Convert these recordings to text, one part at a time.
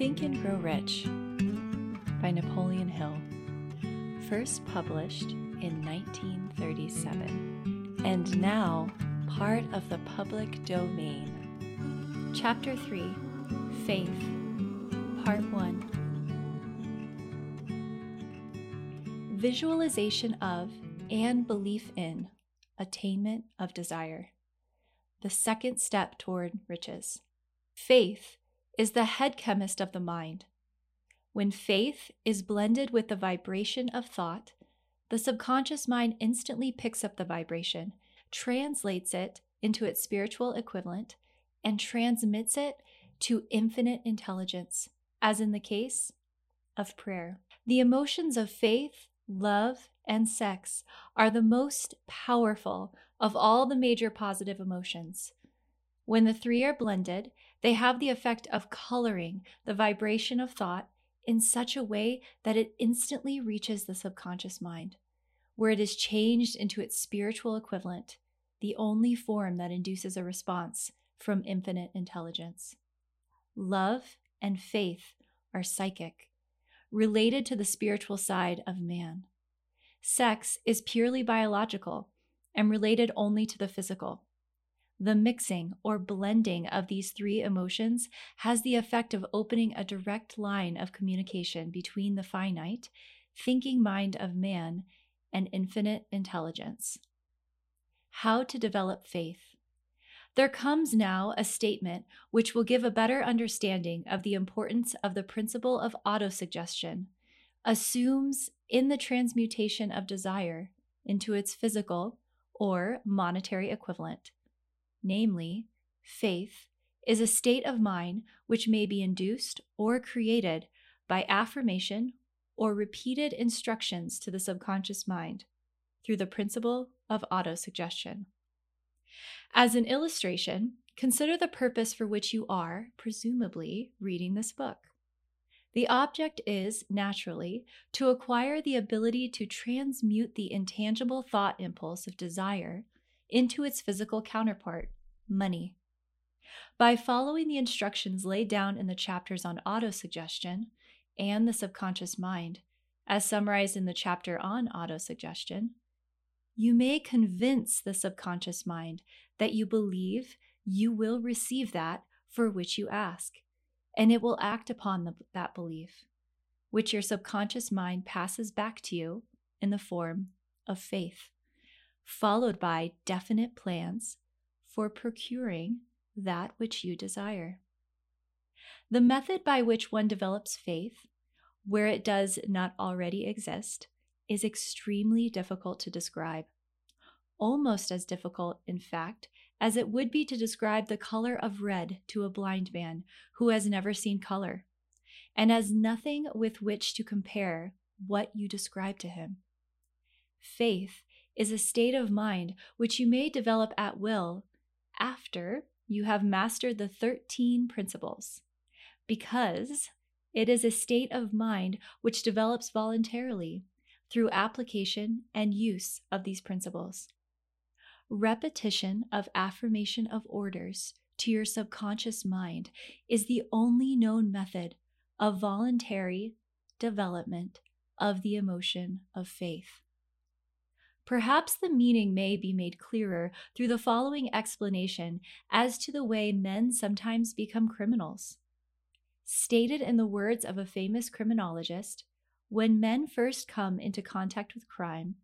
Think and Grow Rich by Napoleon Hill. First published in 1937, and now part of the public domain. Chapter 3 Faith, Part 1 Visualization of and belief in attainment of desire. The second step toward riches. Faith is the head chemist of the mind. When faith is blended with the vibration of thought, the subconscious mind instantly picks up the vibration, translates it into its spiritual equivalent, and transmits it to infinite intelligence, as in the case of prayer. The emotions of faith, love, and sex are the most powerful of all the major positive emotions. When the three are blended, they have the effect of coloring the vibration of thought in such a way that it instantly reaches the subconscious mind, where it is changed into its spiritual equivalent, the only form that induces a response from infinite intelligence. Love and faith are psychic, related to the spiritual side of man. Sex is purely biological and related only to the physical. The mixing or blending of these three emotions has the effect of opening a direct line of communication between the finite, thinking mind of man and infinite intelligence. How to develop faith. There comes now a statement which will give a better understanding of the importance of the principle of autosuggestion, assumes in the transmutation of desire into its physical or monetary equivalent namely, faith, is a state of mind which may be induced or created by affirmation or repeated instructions to the subconscious mind through the principle of autosuggestion. As an illustration, consider the purpose for which you are, presumably, reading this book. The object is, naturally, to acquire the ability to transmute the intangible thought impulse of desire into its physical counterpart, money. By following the instructions laid down in the chapters on autosuggestion and the subconscious mind, as summarized in the chapter on autosuggestion, you may convince the subconscious mind that you believe you will receive that for which you ask, and it will act upon the, that belief, which your subconscious mind passes back to you in the form of faith followed by definite plans for procuring that which you desire. The method by which one develops faith, where it does not already exist, is extremely difficult to describe. Almost as difficult, in fact, as it would be to describe the color of red to a blind man who has never seen color and has nothing with which to compare what you describe to him. Faith is a state of mind which you may develop at will after you have mastered the 13 principles, because it is a state of mind which develops voluntarily through application and use of these principles. Repetition of affirmation of orders to your subconscious mind is the only known method of voluntary development of the emotion of faith. Perhaps the meaning may be made clearer through the following explanation as to the way men sometimes become criminals. Stated in the words of a famous criminologist, when men first come into contact with crime,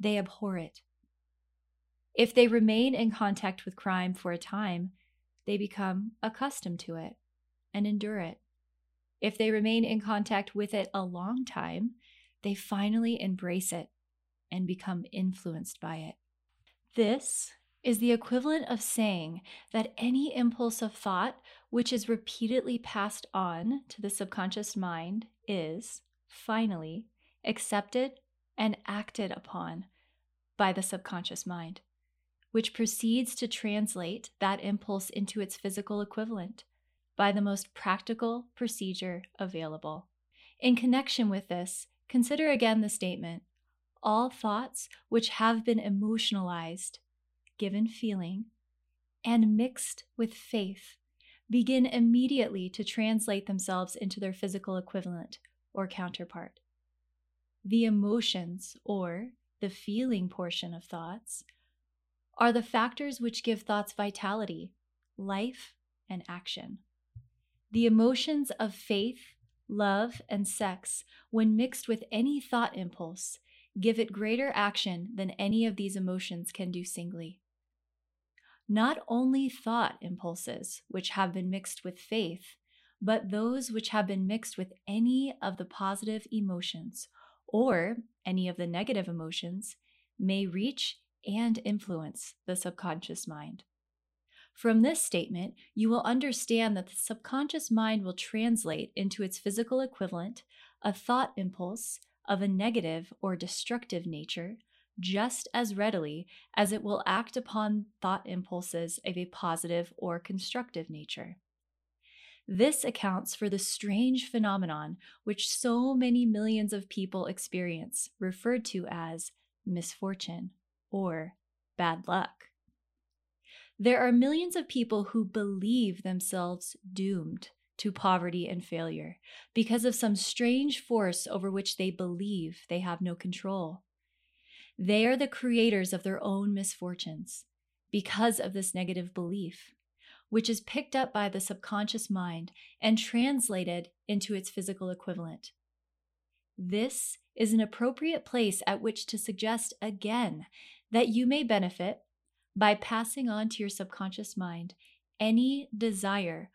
they abhor it. If they remain in contact with crime for a time, they become accustomed to it and endure it. If they remain in contact with it a long time, they finally embrace it and become influenced by it. This is the equivalent of saying that any impulse of thought which is repeatedly passed on to the subconscious mind is, finally, accepted and acted upon by the subconscious mind, which proceeds to translate that impulse into its physical equivalent by the most practical procedure available. In connection with this, consider again the statement all thoughts which have been emotionalized, given feeling, and mixed with faith begin immediately to translate themselves into their physical equivalent or counterpart. The emotions, or the feeling portion of thoughts, are the factors which give thoughts vitality, life, and action. The emotions of faith, love, and sex, when mixed with any thought impulse, give it greater action than any of these emotions can do singly. Not only thought impulses, which have been mixed with faith, but those which have been mixed with any of the positive emotions or any of the negative emotions may reach and influence the subconscious mind. From this statement, you will understand that the subconscious mind will translate into its physical equivalent a thought impulse of a negative or destructive nature just as readily as it will act upon thought impulses of a positive or constructive nature. This accounts for the strange phenomenon which so many millions of people experience, referred to as misfortune or bad luck. There are millions of people who believe themselves doomed to poverty and failure because of some strange force over which they believe they have no control. They are the creators of their own misfortunes because of this negative belief, which is picked up by the subconscious mind and translated into its physical equivalent. This is an appropriate place at which to suggest again that you may benefit by passing on to your subconscious mind any desire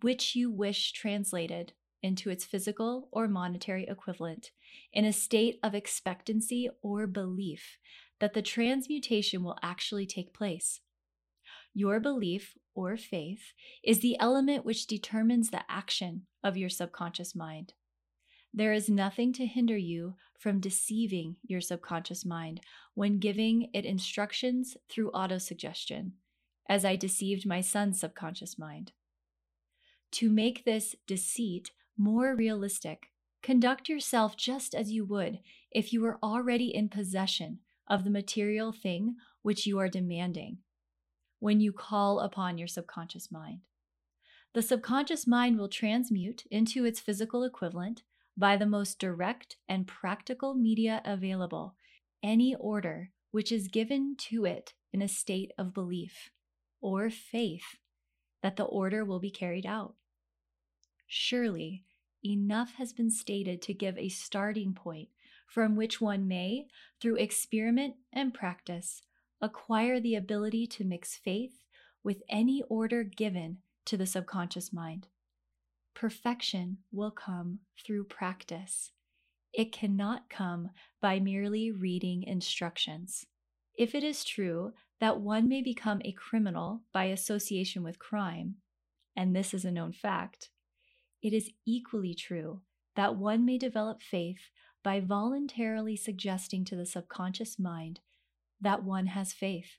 which you wish translated into its physical or monetary equivalent in a state of expectancy or belief that the transmutation will actually take place. Your belief or faith is the element which determines the action of your subconscious mind. There is nothing to hinder you from deceiving your subconscious mind when giving it instructions through autosuggestion, as I deceived my son's subconscious mind. To make this deceit more realistic, conduct yourself just as you would if you were already in possession of the material thing which you are demanding when you call upon your subconscious mind. The subconscious mind will transmute into its physical equivalent by the most direct and practical media available any order which is given to it in a state of belief or faith that the order will be carried out. Surely, enough has been stated to give a starting point from which one may, through experiment and practice, acquire the ability to mix faith with any order given to the subconscious mind. Perfection will come through practice. It cannot come by merely reading instructions. If it is true that one may become a criminal by association with crime, and this is a known fact, it is equally true that one may develop faith by voluntarily suggesting to the subconscious mind that one has faith.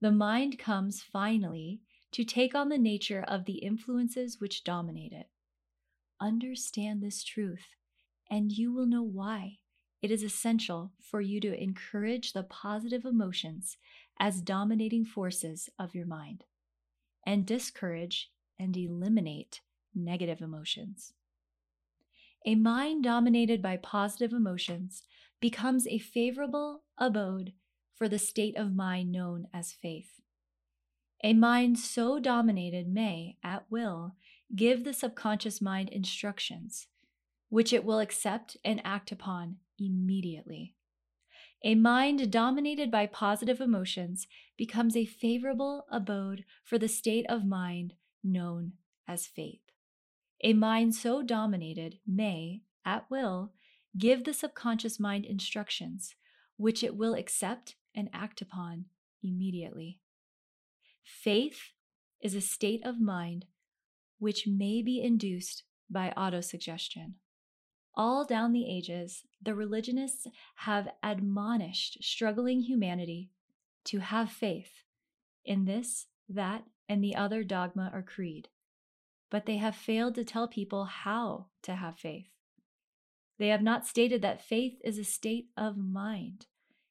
The mind comes finally to take on the nature of the influences which dominate it. Understand this truth, and you will know why it is essential for you to encourage the positive emotions as dominating forces of your mind, and discourage and eliminate negative emotions. A mind dominated by positive emotions becomes a favorable abode for the state of mind known as faith. A mind so dominated may, at will, give the subconscious mind instructions, which it will accept and act upon immediately. A mind dominated by positive emotions becomes a favorable abode for the state of mind known as faith. A mind so dominated may, at will, give the subconscious mind instructions, which it will accept and act upon immediately. Faith is a state of mind which may be induced by autosuggestion. All down the ages, the religionists have admonished struggling humanity to have faith in this, that, and the other dogma or creed, but they have failed to tell people how to have faith. They have not stated that faith is a state of mind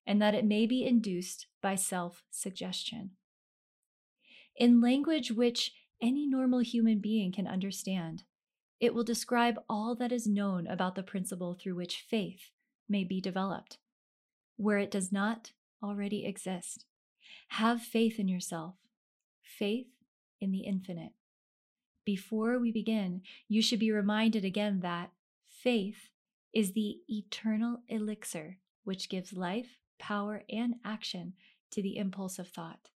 and that it may be induced by self suggestion. In language which any normal human being can understand. It will describe all that is known about the principle through which faith may be developed, where it does not already exist. Have faith in yourself, faith in the infinite. Before we begin, you should be reminded again that faith is the eternal elixir which gives life, power, and action to the impulse of thought.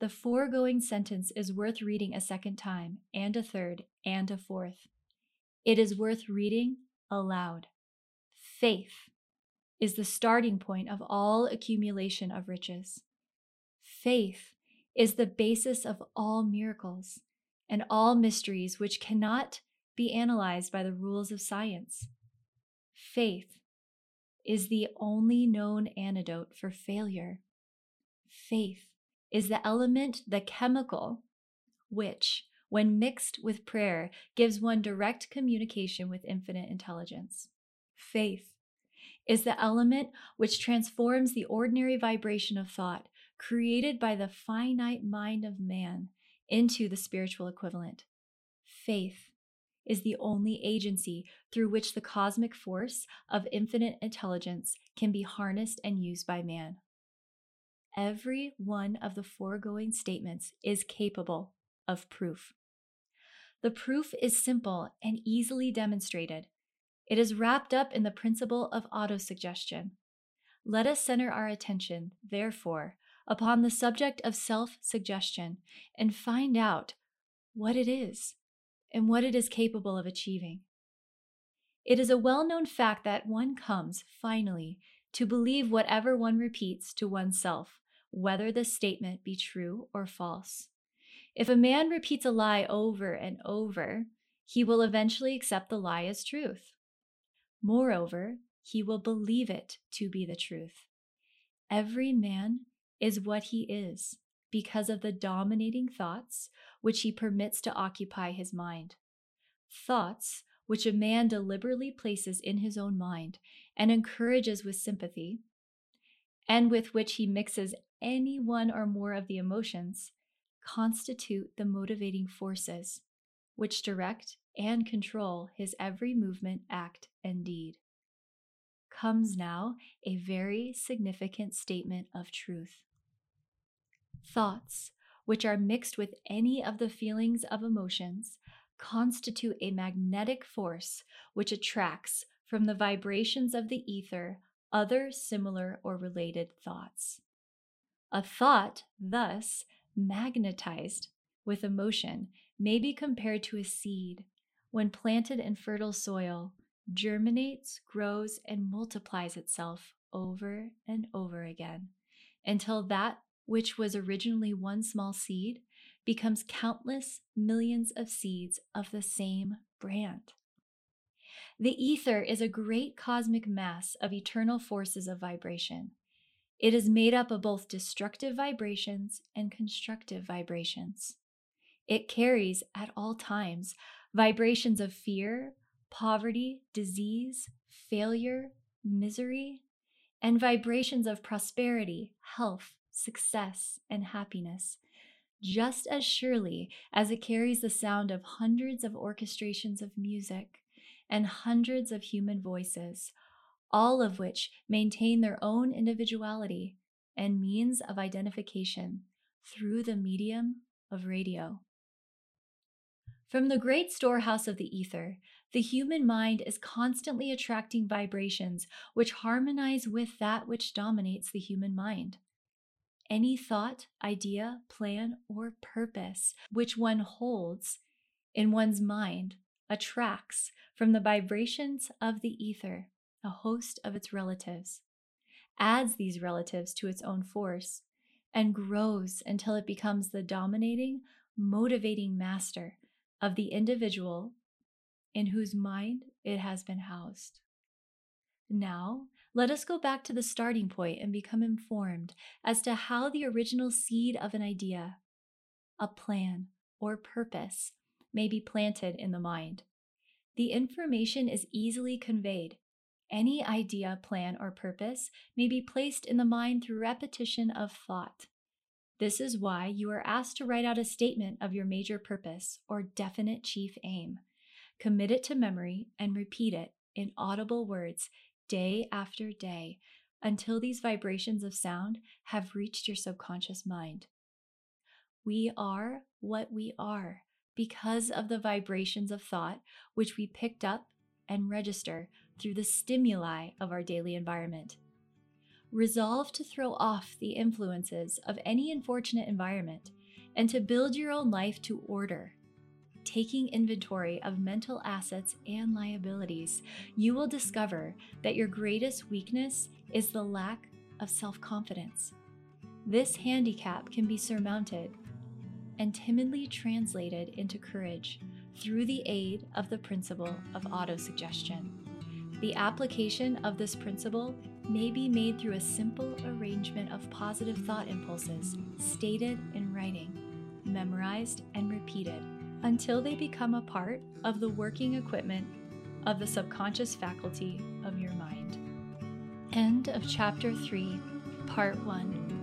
The foregoing sentence is worth reading a second time, and a third, and a fourth. It is worth reading aloud. Faith is the starting point of all accumulation of riches. Faith is the basis of all miracles and all mysteries which cannot be analyzed by the rules of science. Faith is the only known antidote for failure. Faith is the element, the chemical, which, when mixed with prayer, gives one direct communication with infinite intelligence. Faith is the element which transforms the ordinary vibration of thought created by the finite mind of man into the spiritual equivalent. Faith is the only agency through which the cosmic force of infinite intelligence can be harnessed and used by man. Every one of the foregoing statements is capable of proof. The proof is simple and easily demonstrated. It is wrapped up in the principle of autosuggestion. Let us center our attention, therefore, upon the subject of self suggestion and find out what it is and what it is capable of achieving. It is a well known fact that one comes, finally, to believe whatever one repeats to oneself whether the statement be true or false. If a man repeats a lie over and over, he will eventually accept the lie as truth. Moreover, he will believe it to be the truth. Every man is what he is because of the dominating thoughts which he permits to occupy his mind. Thoughts which a man deliberately places in his own mind and encourages with sympathy, and with which he mixes any one or more of the emotions constitute the motivating forces which direct and control his every movement, act, and deed. Comes now a very significant statement of truth. Thoughts, which are mixed with any of the feelings of emotions, constitute a magnetic force which attracts from the vibrations of the ether other similar or related thoughts. A thought, thus magnetized with emotion, may be compared to a seed. When planted in fertile soil, germinates, grows, and multiplies itself over and over again until that which was originally one small seed becomes countless millions of seeds of the same brand. The ether is a great cosmic mass of eternal forces of vibration. It is made up of both destructive vibrations and constructive vibrations. It carries at all times vibrations of fear, poverty, disease, failure, misery, and vibrations of prosperity, health, success, and happiness, just as surely as it carries the sound of hundreds of orchestrations of music and hundreds of human voices, all of which maintain their own individuality and means of identification through the medium of radio. From the great storehouse of the ether, the human mind is constantly attracting vibrations which harmonize with that which dominates the human mind. Any thought, idea, plan, or purpose which one holds in one's mind attracts from the vibrations of the ether a host of its relatives, adds these relatives to its own force, and grows until it becomes the dominating, motivating master of the individual in whose mind it has been housed. Now, let us go back to the starting point and become informed as to how the original seed of an idea, a plan, or purpose may be planted in the mind. The information is easily conveyed any idea, plan, or purpose may be placed in the mind through repetition of thought. This is why you are asked to write out a statement of your major purpose or definite chief aim. Commit it to memory and repeat it in audible words day after day until these vibrations of sound have reached your subconscious mind. We are what we are because of the vibrations of thought which we picked up and register through the stimuli of our daily environment. Resolve to throw off the influences of any unfortunate environment and to build your own life to order. Taking inventory of mental assets and liabilities, you will discover that your greatest weakness is the lack of self confidence. This handicap can be surmounted and timidly translated into courage through the aid of the principle of autosuggestion. The application of this principle may be made through a simple arrangement of positive thought impulses stated in writing, memorized, and repeated until they become a part of the working equipment of the subconscious faculty of your mind. End of Chapter 3, Part 1.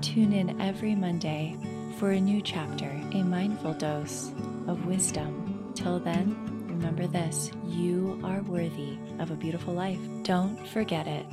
Tune in every Monday for a new chapter, a mindful dose of wisdom. Till then, remember this you are worthy of a beautiful life. Don't forget it.